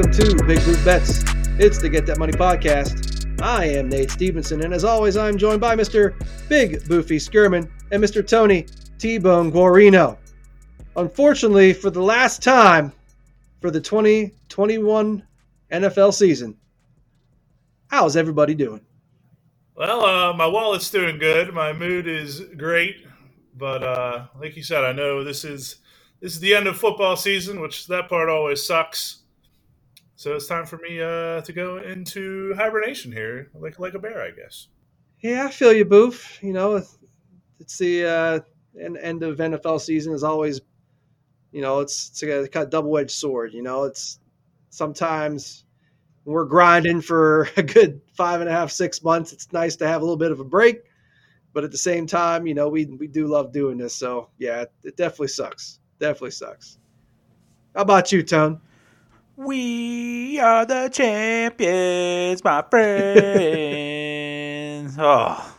welcome to Big Boof Bets. It's the Get That Money podcast. I am Nate Stevenson, and as always, I'm joined by Mr. Big Boofy Skirman and Mr. Tony T-Bone Guarino. Unfortunately, for the last time for the 2021 NFL season, how's everybody doing? Well, uh, my wallet's doing good. My mood is great, but uh, like you said, I know this is this is the end of football season, which that part always sucks. So it's time for me uh, to go into hibernation here, like like a bear, I guess. Yeah, I feel you, Boof. You know, it's the uh, end of NFL season is always, you know, it's it's a kind of double edged sword. You know, it's sometimes we're grinding for a good five and a half, six months. It's nice to have a little bit of a break, but at the same time, you know, we we do love doing this. So yeah, it, it definitely sucks. Definitely sucks. How about you, Tone? We are the champions, my friends. oh,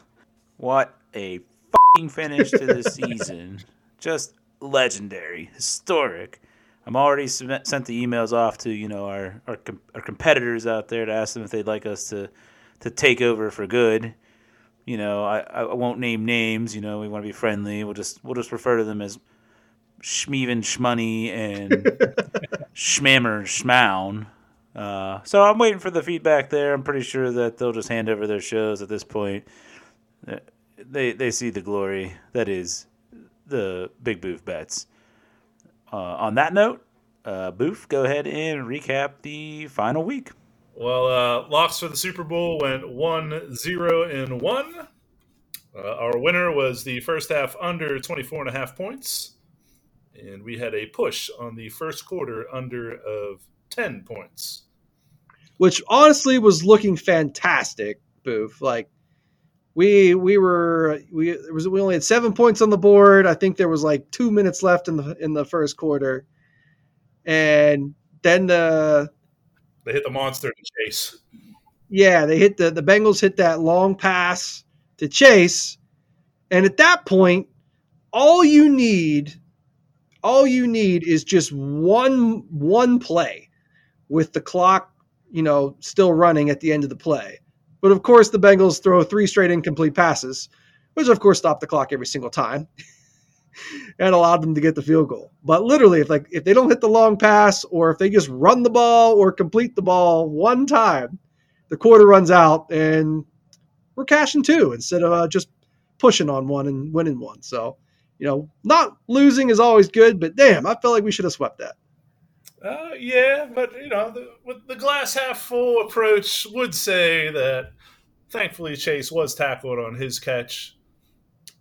what a fucking finish to the season. Just legendary, historic. I'm already sent the emails off to you know our, our our competitors out there to ask them if they'd like us to to take over for good. You know, I, I won't name names. You know, we want to be friendly. We'll just we'll just refer to them as Schmeven Schmoney and Schmammer Schmown. Uh, so I'm waiting for the feedback there. I'm pretty sure that they'll just hand over their shows at this point. Uh, they they see the glory that is the big boof bets. Uh, on that note, uh, Boof, go ahead and recap the final week. Well, uh, locks for the Super Bowl went 1 0 and 1. Uh, our winner was the first half under 24 and a half points and we had a push on the first quarter under of 10 points. Which honestly was looking fantastic Boof like we we were we was we only had seven points on the board. I think there was like two minutes left in the in the first quarter. And then the they hit the monster to chase. Yeah they hit the the bengals hit that long pass to chase. And at that point all you need all you need is just one one play with the clock, you know, still running at the end of the play. But of course, the Bengals throw three straight incomplete passes, which of course stop the clock every single time and allowed them to get the field goal. But literally, if like if they don't hit the long pass or if they just run the ball or complete the ball one time, the quarter runs out and we're cashing two instead of uh, just pushing on one and winning one. So you know, not losing is always good, but damn, I felt like we should have swept that. Uh, yeah, but you know, the, the glass half full approach would say that thankfully Chase was tackled on his catch,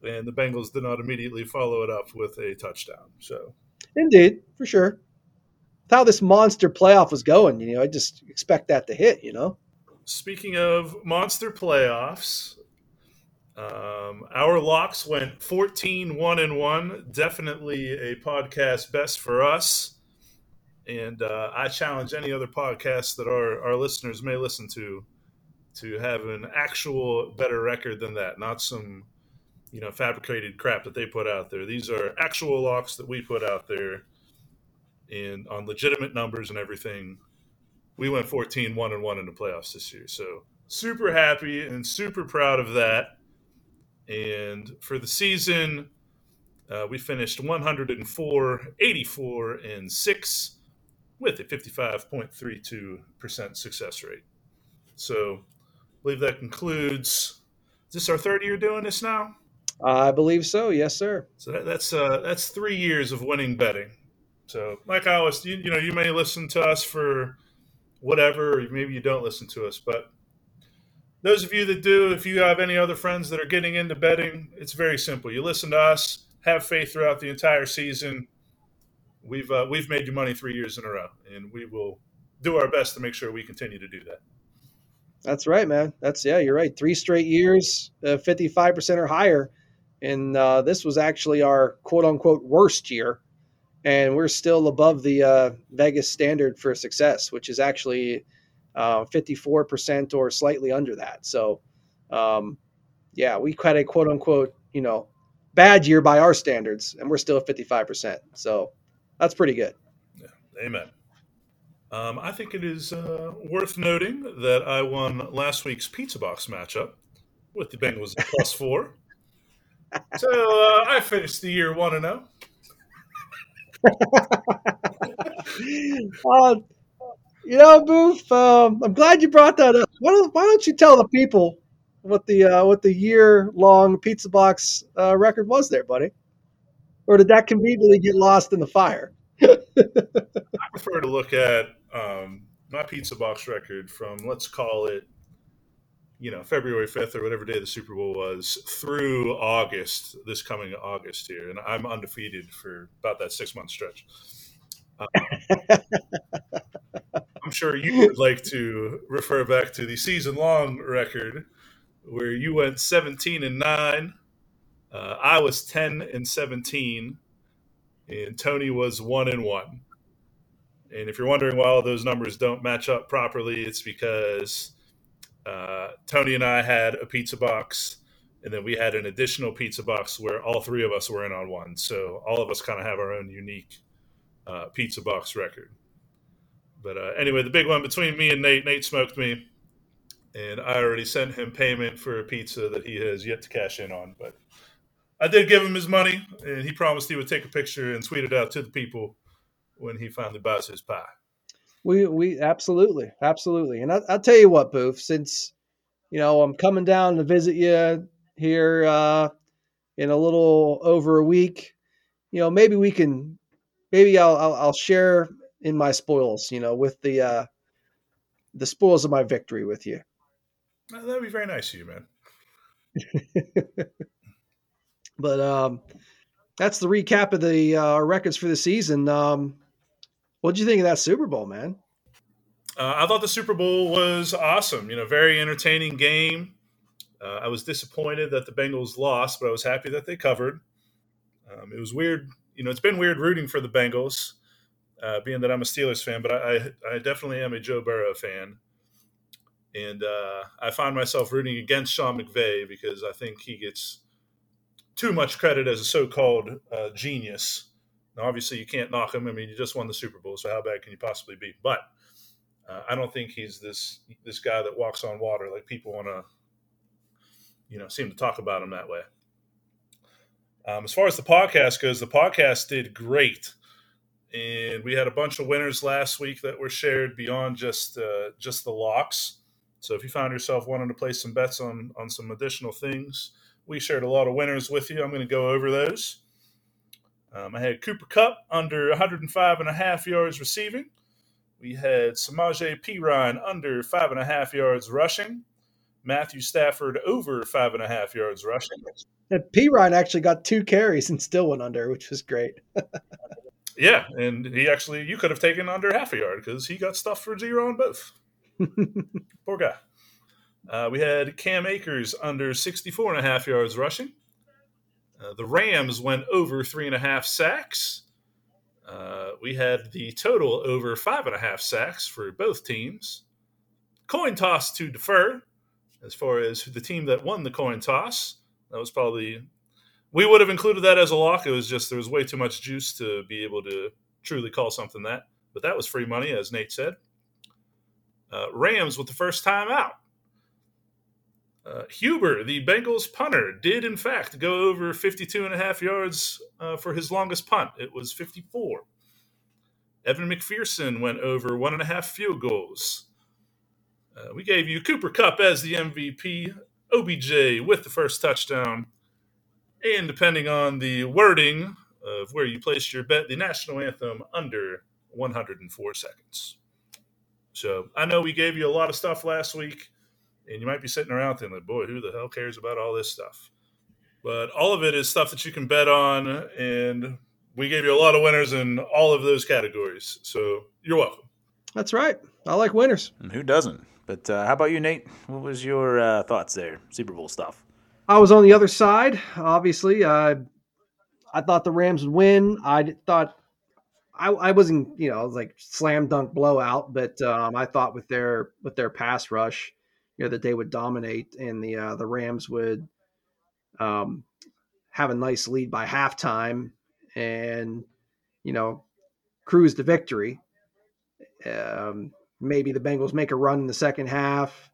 and the Bengals did not immediately follow it up with a touchdown. So, indeed, for sure, how this monster playoff was going, you know, I just expect that to hit. You know. Speaking of monster playoffs, um, our locks went 14 1 and 1. Definitely a podcast best for us. And uh, I challenge any other podcast that our, our listeners may listen to to have an actual better record than that, not some you know fabricated crap that they put out there. These are actual locks that we put out there and on legitimate numbers and everything. We went 14 1 and 1 in the playoffs this year. So super happy and super proud of that. And for the season, uh, we finished 104, 84, and 6 with a 55.32% success rate. So I believe that concludes. Is this our third year doing this now? I believe so. Yes, sir. So that, that's uh, that's three years of winning betting. So, like I always, you, you know, you may listen to us for whatever, or maybe you don't listen to us, but those of you that do, if you have any other friends that are getting into betting, it's very simple. You listen to us, have faith throughout the entire season. We've uh, we've made you money three years in a row, and we will do our best to make sure we continue to do that. That's right, man. That's yeah, you're right. Three straight years, uh, percent or higher, and uh, this was actually our quote unquote worst year, and we're still above the uh, Vegas standard for success, which is actually uh, 54% or slightly under that. So, um, yeah, we had a quote unquote, you know, bad year by our standards, and we're still at 55%. So that's pretty good. Yeah. Amen. Um, I think it is uh, worth noting that I won last week's pizza box matchup with the Bengals at plus four. So uh, I finished the year one and oh. zero. you know, Boof, um, I'm glad you brought that up. Why don't, why don't you tell the people what the uh, what the year long pizza box uh, record was there, buddy? Or did that conveniently get lost in the fire? I prefer to look at um, my pizza box record from let's call it, you know, February fifth or whatever day the Super Bowl was through August, this coming August here, and I'm undefeated for about that six month stretch. Um, I'm sure you would like to refer back to the season long record where you went 17 and 9. Uh, I was 10 and 17, and Tony was 1 and 1. And if you're wondering why all those numbers don't match up properly, it's because uh, Tony and I had a pizza box, and then we had an additional pizza box where all three of us were in on one. So all of us kind of have our own unique uh, pizza box record. But uh, anyway, the big one between me and Nate, Nate smoked me, and I already sent him payment for a pizza that he has yet to cash in on. But I did give him his money, and he promised he would take a picture and tweet it out to the people when he finally buys his pie. We we absolutely absolutely, and I, will tell you what, Boof. Since you know I'm coming down to visit you here uh, in a little over a week, you know maybe we can maybe I'll I'll, I'll share in my spoils, you know, with the uh, the spoils of my victory with you. That'd be very nice of you, man. but um, that's the recap of the uh, records for the season. Um, what did you think of that Super Bowl, man? Uh, I thought the Super Bowl was awesome. You know, very entertaining game. Uh, I was disappointed that the Bengals lost, but I was happy that they covered. Um, it was weird. You know, it's been weird rooting for the Bengals uh, being that I'm a Steelers fan, but I, I definitely am a Joe Burrow fan. And uh, I find myself rooting against Sean McVay because I think he gets too much credit as a so called uh, genius. Now, obviously, you can't knock him. I mean, you just won the Super Bowl, so how bad can you possibly be? But uh, I don't think he's this this guy that walks on water like people want to, you know, seem to talk about him that way. Um, as far as the podcast goes, the podcast did great and we had a bunch of winners last week that were shared beyond just uh, just the locks. So if you found yourself wanting to place some bets on on some additional things, we shared a lot of winners with you. I'm going to go over those. Um, I had Cooper Kupp under 105 and a half yards receiving. We had Samaje Perine under five and a half yards rushing. Matthew Stafford over five and a half yards rushing. And Perine actually got two carries and still went under, which was great. Yeah, and he actually you could have taken under half a yard because he got stuffed for zero on both. Poor guy. Uh, we had Cam Akers under 64 and a half yards rushing. Uh, the Rams went over three and a half sacks. Uh, we had the total over five and a half sacks for both teams. Coin toss to defer as far as the team that won the coin toss. That was probably we would have included that as a lock. It was just there was way too much juice to be able to truly call something that. But that was free money, as Nate said. Uh, Rams with the first time out. Uh, Huber, the Bengals punter, did in fact go over 52 and a half yards uh, for his longest punt. It was 54. Evan McPherson went over one and a half field goals. Uh, we gave you Cooper Kupp as the MVP, OBJ with the first touchdown, and depending on the wording of where you placed your bet, the national anthem under 104 seconds. So I know we gave you a lot of stuff last week, and you might be sitting around thinking, like, boy, who the hell cares about all this stuff? But all of it is stuff that you can bet on, and we gave you a lot of winners in all of those categories. So you're welcome. That's right. I like winners. And who doesn't? But uh, how about you, Nate? What was your uh, thoughts there? Super Bowl stuff. I was on the other side. Obviously, uh, I thought the Rams would win. I thought I, I wasn't, you know, like slam dunk blowout, but um, I thought with their with their pass rush, you know, that they would dominate and the uh, the Rams would um, have a nice lead by halftime and you know cruise to victory. Um, maybe the Bengals make a run in the second half,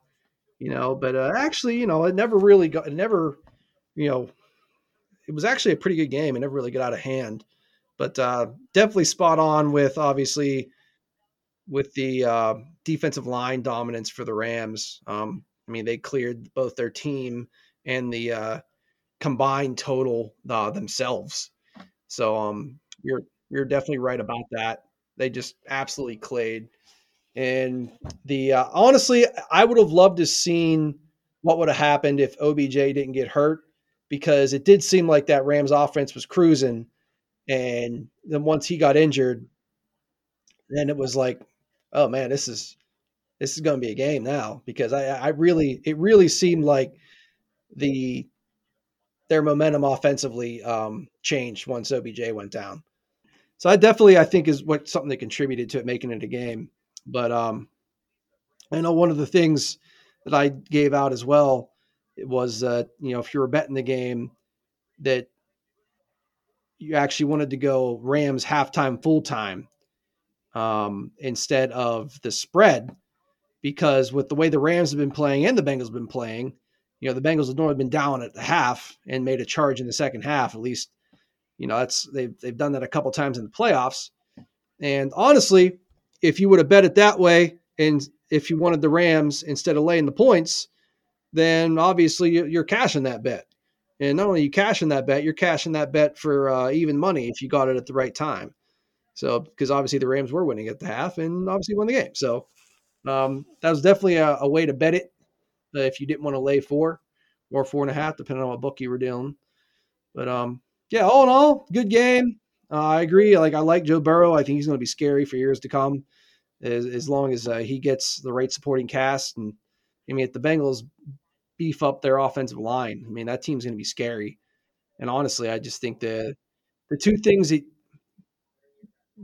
you know. But uh, actually, you know, it never really got. It never, you know, it was actually a pretty good game. It never really got out of hand. But uh, definitely spot on with obviously with the uh, defensive line dominance for the Rams. Um, I mean, they cleared both their team and the uh, combined total uh, themselves. So um, you're you're definitely right about that. They just absolutely clayed. And the uh, honestly, I would have loved to seen what would have happened if OBJ didn't get hurt because it did seem like that Rams offense was cruising, and then once he got injured, then it was like, oh man, this is this is going to be a game now because I, I really it really seemed like the their momentum offensively um, changed once OBJ went down. So I definitely I think is what something that contributed to it making it a game. But um, I know one of the things that I gave out as well was uh, you know if you were betting the game that you actually wanted to go Rams halftime full time um, instead of the spread because with the way the Rams have been playing and the Bengals have been playing, you know the Bengals have normally been down at the half and made a charge in the second half. At least you know that's they've they've done that a couple times in the playoffs. And honestly, if you would have bet it that way, and if you wanted the Rams instead of laying the points, then obviously you're cashing that bet. And not only you cashing that bet, you're cashing that bet for uh, even money if you got it at the right time. So because obviously the Rams were winning at the half and obviously won the game. So um, that was definitely a, a, way to bet it uh, if you didn't want to lay four or four and a half, depending on what book you were doing. But um, yeah, all in all, good game. Uh, I agree. Like I like Joe Burrow. I think he's going to be scary for years to come, as, as long as uh, he gets the right supporting cast. And I mean, if the Bengals beef up their offensive line, I mean that team's going to be scary. And honestly, I just think the the two things that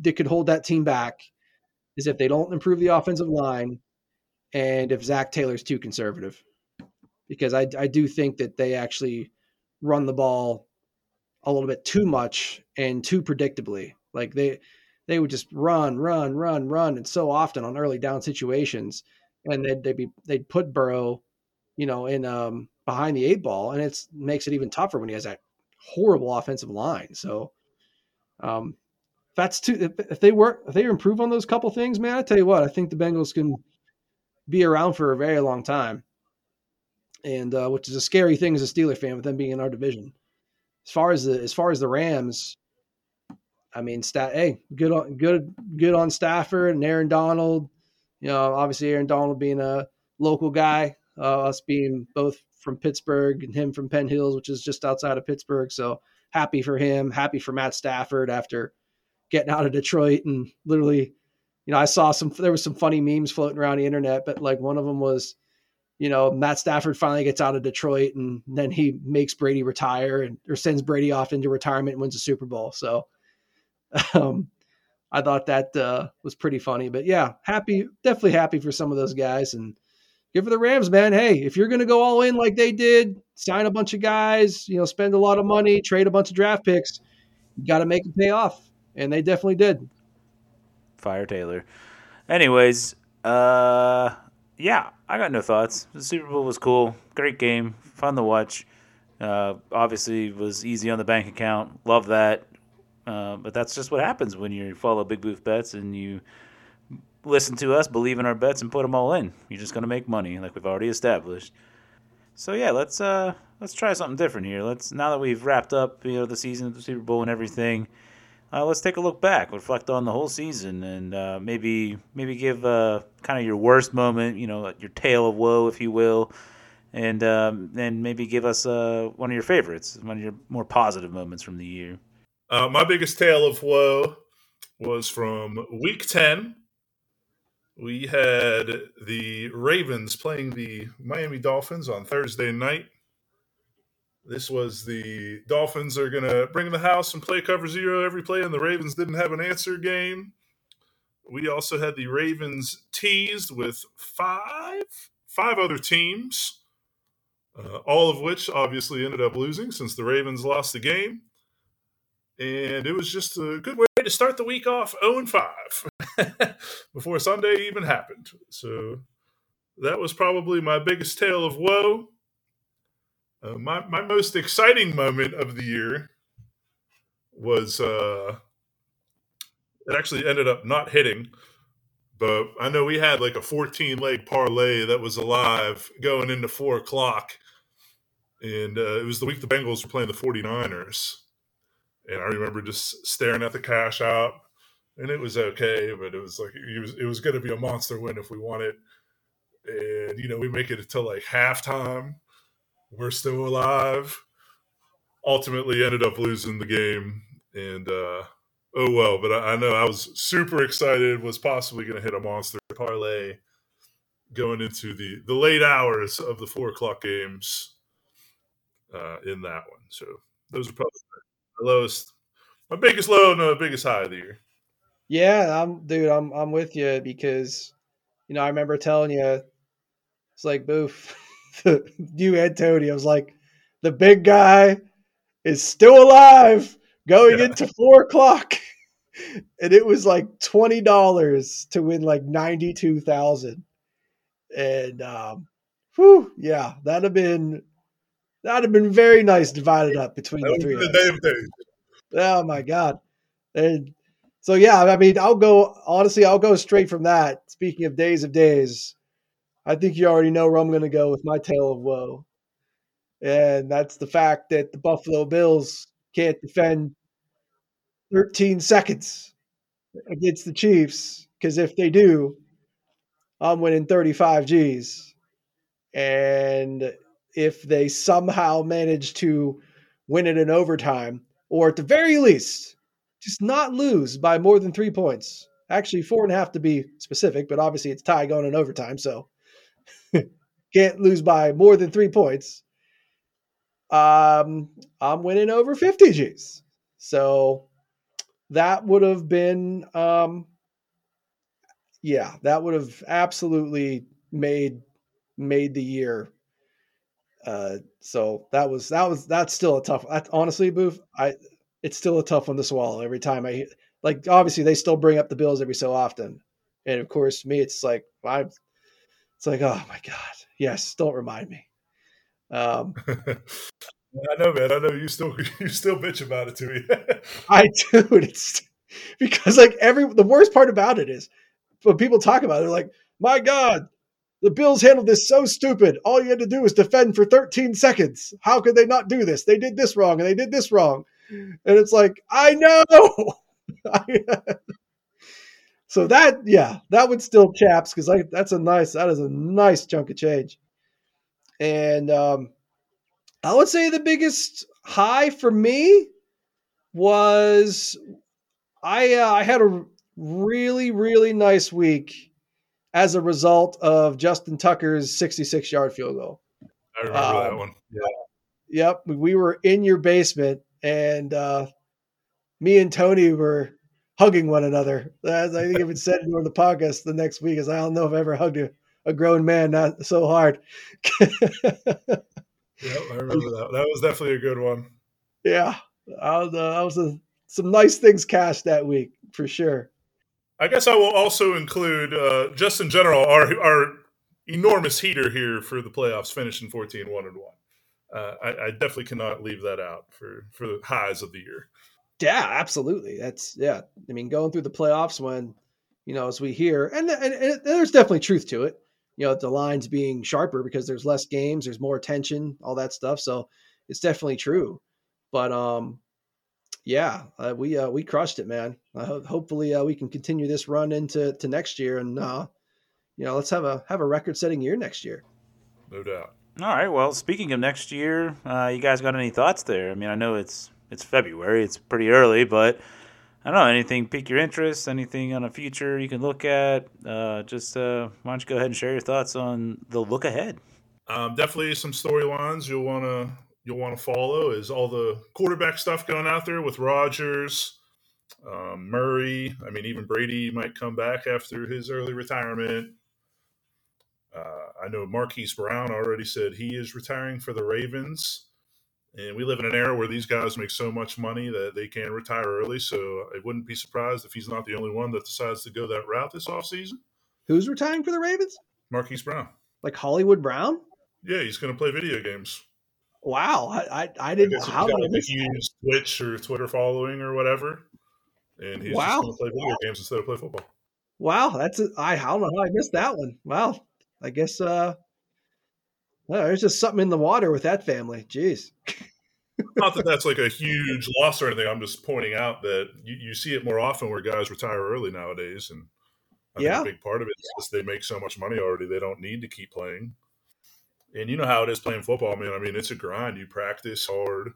that could hold that team back is if they don't improve the offensive line and if Zac Taylor's too conservative. Because I, I do think that they actually run the ball a little bit too much and too predictably. Like they they would just run, run, run, run, and so often on early down situations, and they'd they'd be they'd put Burrow, you know, in um behind the eight ball, and it makes it even tougher when he has that horrible offensive line. So, um, that's too. If they work, if they improve on those couple things, man, I tell you what, I think the Bengals can be around for a very long time. And uh, which is a scary thing as a Steeler fan with them being in our division. As far as the as far as the Rams, I mean, stat. Hey, good on good good on Stafford and Aaron Donald. You know, obviously Aaron Donald being a local guy, uh, us being both from Pittsburgh and him from Penn Hills, which is just outside of Pittsburgh. So happy for him. Happy for Matt Stafford after getting out of Detroit and literally, you know, I saw some, there was some funny memes floating around the internet, but like one of them was, you know, Matt Stafford finally gets out of Detroit and then he makes Brady retire and or sends Brady off into retirement and wins a Super Bowl. So, um, I thought that uh, was pretty funny, but yeah, happy, definitely happy for some of those guys and good for the Rams, man. Hey, if you're going to go all in like they did, sign a bunch of guys, you know, spend a lot of money, trade a bunch of draft picks, you got to make it pay off and they definitely did. Fire Taylor. Anyways, uh, yeah, I got no thoughts. The Super Bowl was cool, great game, fun to watch. Uh, obviously, was easy on the bank account. Love that. Uh, but that's just what happens when you follow Big Boof Bets and you listen to us, believe in our bets, and put them all in. You're just gonna make money, like we've already established. So yeah, let's uh let's try something different here. Let's now that we've wrapped up you know the season, of the Super Bowl, and everything uh, let's take a look back, reflect on the whole season, and uh, maybe maybe give uh, kind of your worst moment, you know, your tale of woe, if you will, and um, and maybe give us uh, one of your favorites, one of your more positive moments from the year. Uh, my biggest tale of woe was from Week Ten. We had the Ravens playing the Miami Dolphins on Thursday night. This was the Dolphins are going to bring the house and play cover zero every play, and the Ravens didn't have an answer game. We also had the Ravens teased with five five other teams, uh, all of which obviously ended up losing since the Ravens lost the game. And it was just a good way to start the week off 0 and 5. before Sunday even happened. So that was probably my biggest tale of woe. Uh, my my most exciting moment of the year was uh, it actually ended up not hitting, but I know we had like a 14 leg parlay that was alive going into four o'clock, and uh, it was the week the Bengals were playing the 49ers, and I remember just staring at the cash out, and it was okay, but it was like it was it was going to be a monster win if we won it, and you know we make it until like halftime, we're still alive. Ultimately, ended up losing the game, and uh, oh well. But I, I know I was super excited. Was possibly going to hit a monster parlay going into the the late hours of the four o'clock games uh, in that one. So those are probably my lowest, my biggest low and biggest high of the year. Yeah, I'm dude, I'm I'm with you because you know, I remember telling you it's like boof. and Tony. I was like, the big guy is still alive going Yeah. into four o'clock. And it was like twenty dollars to win like ninety two thousand. And um whew, yeah, that'd have been that'd have been very nice divided up between That the three the day of days. Oh my god. And so yeah, I mean, I'll go honestly, I'll go straight from that. Speaking of days of days, I think you already know where I'm going to go with my tale of woe. And that's the fact that the Buffalo Bills can't defend 13 seconds against the Chiefs because if they do, I'm winning 35 G's. And if they somehow manage to win it in overtime, or at the very least, just not lose by more than three points. Actually, four and a half to be specific, but obviously it's tie going in overtime, so can't lose by more than three points. Um, I'm winning over 50 G's. So that would have been, um, yeah, that would have absolutely made made the year. Uh, so that was that was that's still a tough. That, honestly, Boof, I it's still a tough one to swallow every time I like. Obviously, they still bring up the Bills every so often, and of course, me, it's like I, it's like oh my god, yes, don't remind me. Um, I know, man. I know you still you still bitch about it to me. I do. it's because like every the worst part about it is when people talk about it, they're like, my God, the Bills handled this so stupid. All you had to do was defend for 13 seconds. How could they not do this? They did this wrong and they did this wrong. And it's like, I know. So that, yeah, that would still chaps because like that's a nice, that is a nice chunk of change. And um I would say the biggest high for me was I uh, I had a really really nice week as a result of Justin Tucker's 66 yard field goal. I remember that Um, one. Yeah. Yep, we were in your basement and uh, me and Tony were hugging one another. As I think if it said during the podcast the next week, is I don't know if I ever hugged a, a grown man not so hard. yeah, I remember that. That was definitely a good one. yeah, I was, uh, I was uh, some nice things cashed that week for sure. I guess I will also include, uh, just in general, our our enormous heater here for the playoffs, finishing 14 1 and 1. Uh, I, I definitely cannot leave that out for, for the highs of the year. Yeah, absolutely. That's yeah. I mean, going through the playoffs when you know, as we hear, and, and, and there's definitely truth to it. You know, the lines being sharper because there's less games, there's more attention, all that stuff. So it's definitely true. But um, yeah, uh, we uh, we crushed it, man. I ho- hopefully uh, we can continue this run into to next year, and uh, you know, let's have a have a record setting year next year. No doubt. All right. Well, speaking of next year, uh, you guys got any thoughts there? I mean, I know it's it's February, it's pretty early, but I don't know anything pique your interest, anything on a future you can look at. Uh, just uh, why don't you go ahead and share your thoughts on the look ahead? Um, definitely some storylines you'll want to you'll want to follow is all the quarterback stuff going out there with Rodgers, um, Murray. I mean, even Brady might come back after his early retirement. Uh, I know Marquise Brown already said he is retiring for the Ravens. And we live in an era where these guys make so much money that they can retire early. So I wouldn't be surprised if he's not the only one that decides to go that route this offseason. Who's retiring for the Ravens? Marquise Brown. Like Hollywood Brown? Yeah, he's going to play video games. Wow, I I, I didn't. I how did I a miss huge Twitch or Twitter following or whatever, and he's Wow. just going to play video games instead of play football. Wow, that's a, I, I don't know how I missed that one. Wow, I guess uh, well, there's just something in the water with that family. Jeez. Not that that's like a huge loss or anything. I'm just pointing out that you, you see it more often where guys retire early nowadays, and I Yeah. think a big part of it is just they make so much money already they don't need to keep playing. And you know how it is playing football, man. I mean, it's a grind. You practice hard.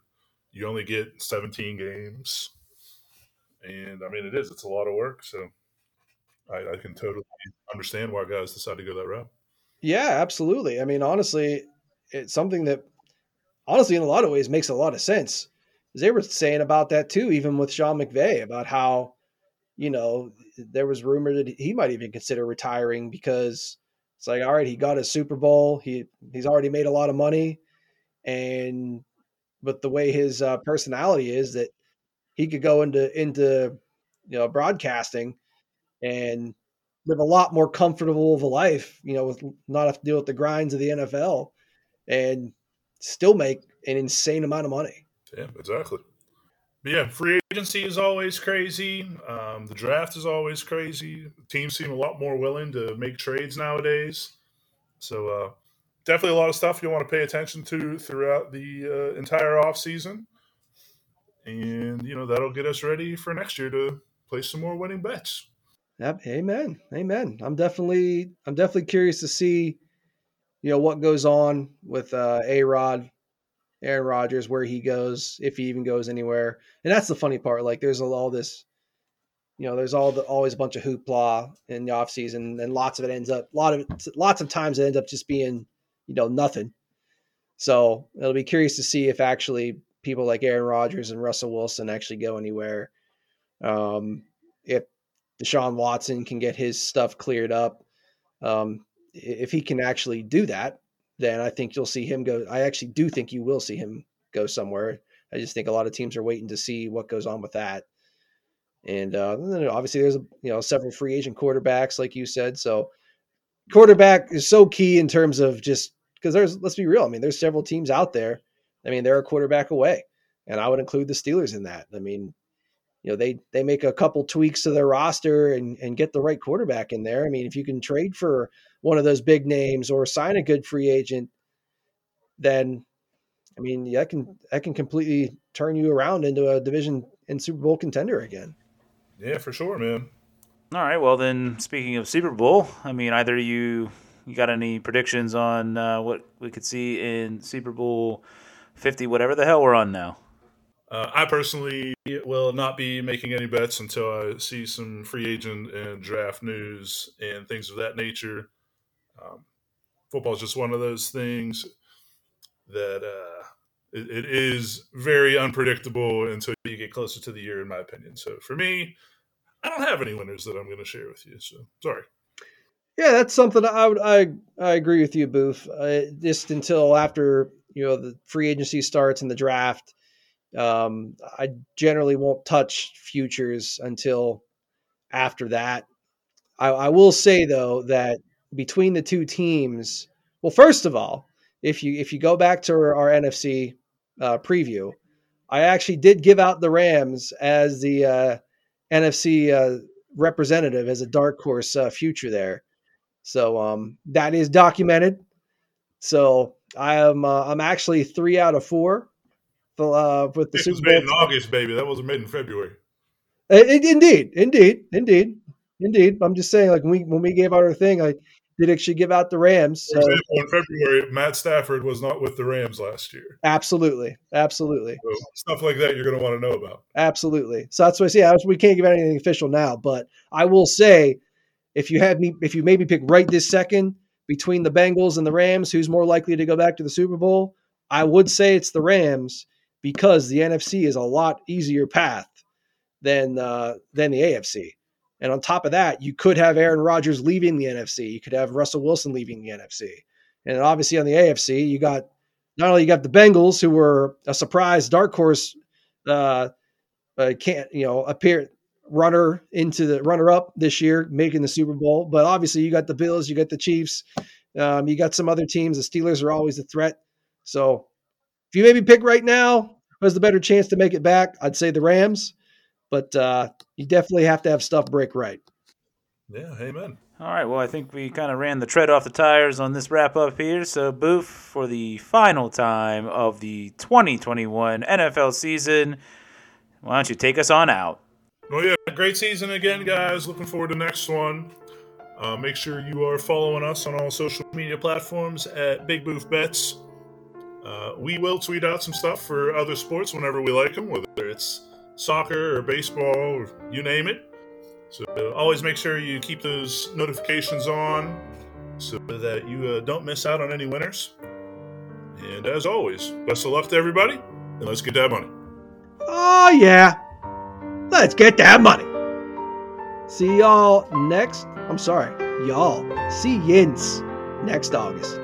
You only get 17 games, and I mean, it is. It's a lot of work. So I, I can totally understand why guys decide to go that route. Yeah, absolutely. I mean, honestly, it's something that honestly, in a lot of ways, makes a lot of sense. They were saying about that too, even with Sean McVay, about how you know there was rumor that he might even consider retiring because it's like, all right, he got a Super Bowl, he he's already made a lot of money, and but the way his uh, personality is, that he could go into into you know broadcasting and live a lot more comfortable of a life, you know, with not have to deal with the grinds of the NFL and still make an insane amount of money. Yeah, exactly. But yeah, free agency is always crazy. Um, the draft is always crazy. Teams seem a lot more willing to make trades nowadays. So uh, definitely a lot of stuff you'll want to pay attention to throughout the uh, entire off season, and you know that'll get us ready for next year to place some more winning bets. Yep. Amen. Amen. I'm definitely I'm definitely curious to see, you know, what goes on with uh A Rod, Aaron Rodgers, where he goes, if he even goes anywhere. And that's the funny part. Like there's all this, you know, there's all the always a bunch of hoopla in the offseason and lots of it ends up a lot of lots of times it ends up just being, you know, nothing. So it'll be curious to see if actually people like Aaron Rodgers and Russell Wilson actually go anywhere. Um, if Deshaun Watson can get his stuff cleared up, um, if he can actually do that, then I think you'll see him go. I actually do think you will see him go somewhere. I just think a lot of teams are waiting to see what goes on with that. And, uh, then obviously there's you know several free agent quarterbacks, like you said. So quarterback is so key in terms of just because there's let's be real. I mean, there's several teams out there. I mean, they're a quarterback away, and I would include the Steelers in that. I mean, you know, they they make a couple tweaks to their roster and and get the right quarterback in there. I mean, if you can trade for one of those big names or sign a good free agent, then I mean, that can that can completely turn you around into a division and Super Bowl contender again. Yeah, for sure, man. All right. Well, then, speaking of Super Bowl, I mean, either you you got any predictions on uh, what we could see in Super Bowl fifty, whatever the hell we're on now? Uh, I personally will not be making any bets until I see some free agent and draft news and things of that nature. Um, football is just one of those things that uh, it, it is very unpredictable until you get closer to the year, in my opinion. So for me, I don't have any winners that I'm going to share with you. So sorry. Yeah, that's something I would I I agree with you, Boof. Uh, just until after you know the free agency starts and the draft, um, I generally won't touch futures until after that. I, I will say though that between the two teams, well, first of all, if you if you go back to our, our NFC uh, preview, I actually did give out the Rams as the uh, NFC uh, representative as a dark horse uh, future there. So um, that is documented. So I am uh, I'm actually three out of four uh, with the was Super made in August, baby. That wasn't made in February. Uh, it- indeed, indeed, indeed, indeed. I'm just saying, like when we when we gave out our thing, I did actually give out the Rams. For So example, in February, Matt Stafford was not with the Rams last year. absolutely, absolutely, So stuff like that you're going to want to know about. absolutely. So that's what I say. that's- We can't give out anything official now, but I will say, if you had me, if you made me pick right this second between the Bengals and the Rams, who's more likely to go back to the Super Bowl? I would say it's the Rams because the NFC is a lot easier path than uh, than the AFC. And on top of that, you could have Aaron Rodgers leaving the NFC. You could have Russell Wilson leaving the NFC. And obviously on the AFC, you got not only you got the Bengals, who were a surprise dark horse, uh, uh, can't you know appear runner into the runner up this year, making the Super Bowl. But obviously, you got the Bills, you got the Chiefs, um, you got some other teams. The Steelers are always a threat. So if you maybe pick right now, who has the better chance to make it back? I'd say the Rams, but uh, you definitely have to have stuff break right. Yeah, amen. All right, well, I think we kind of ran the tread off the tires on this wrap up here. So, Boof, for the final time of the 2021 NFL season, why don't you take us on out? Well, yeah, great season again, guys. Looking forward to next one. Uh, make sure you are following us on all social media platforms at Big Boof Bets. Uh, we will tweet out some stuff for other sports whenever we like them, whether it's soccer or baseball or you name it. So uh, always make sure you keep those notifications on so that you uh, don't miss out on any winners. And as always, best of luck to everybody, and let's get that money. Oh, yeah. Let's get that money. See y'all next. I'm sorry, y'all. See yins next August.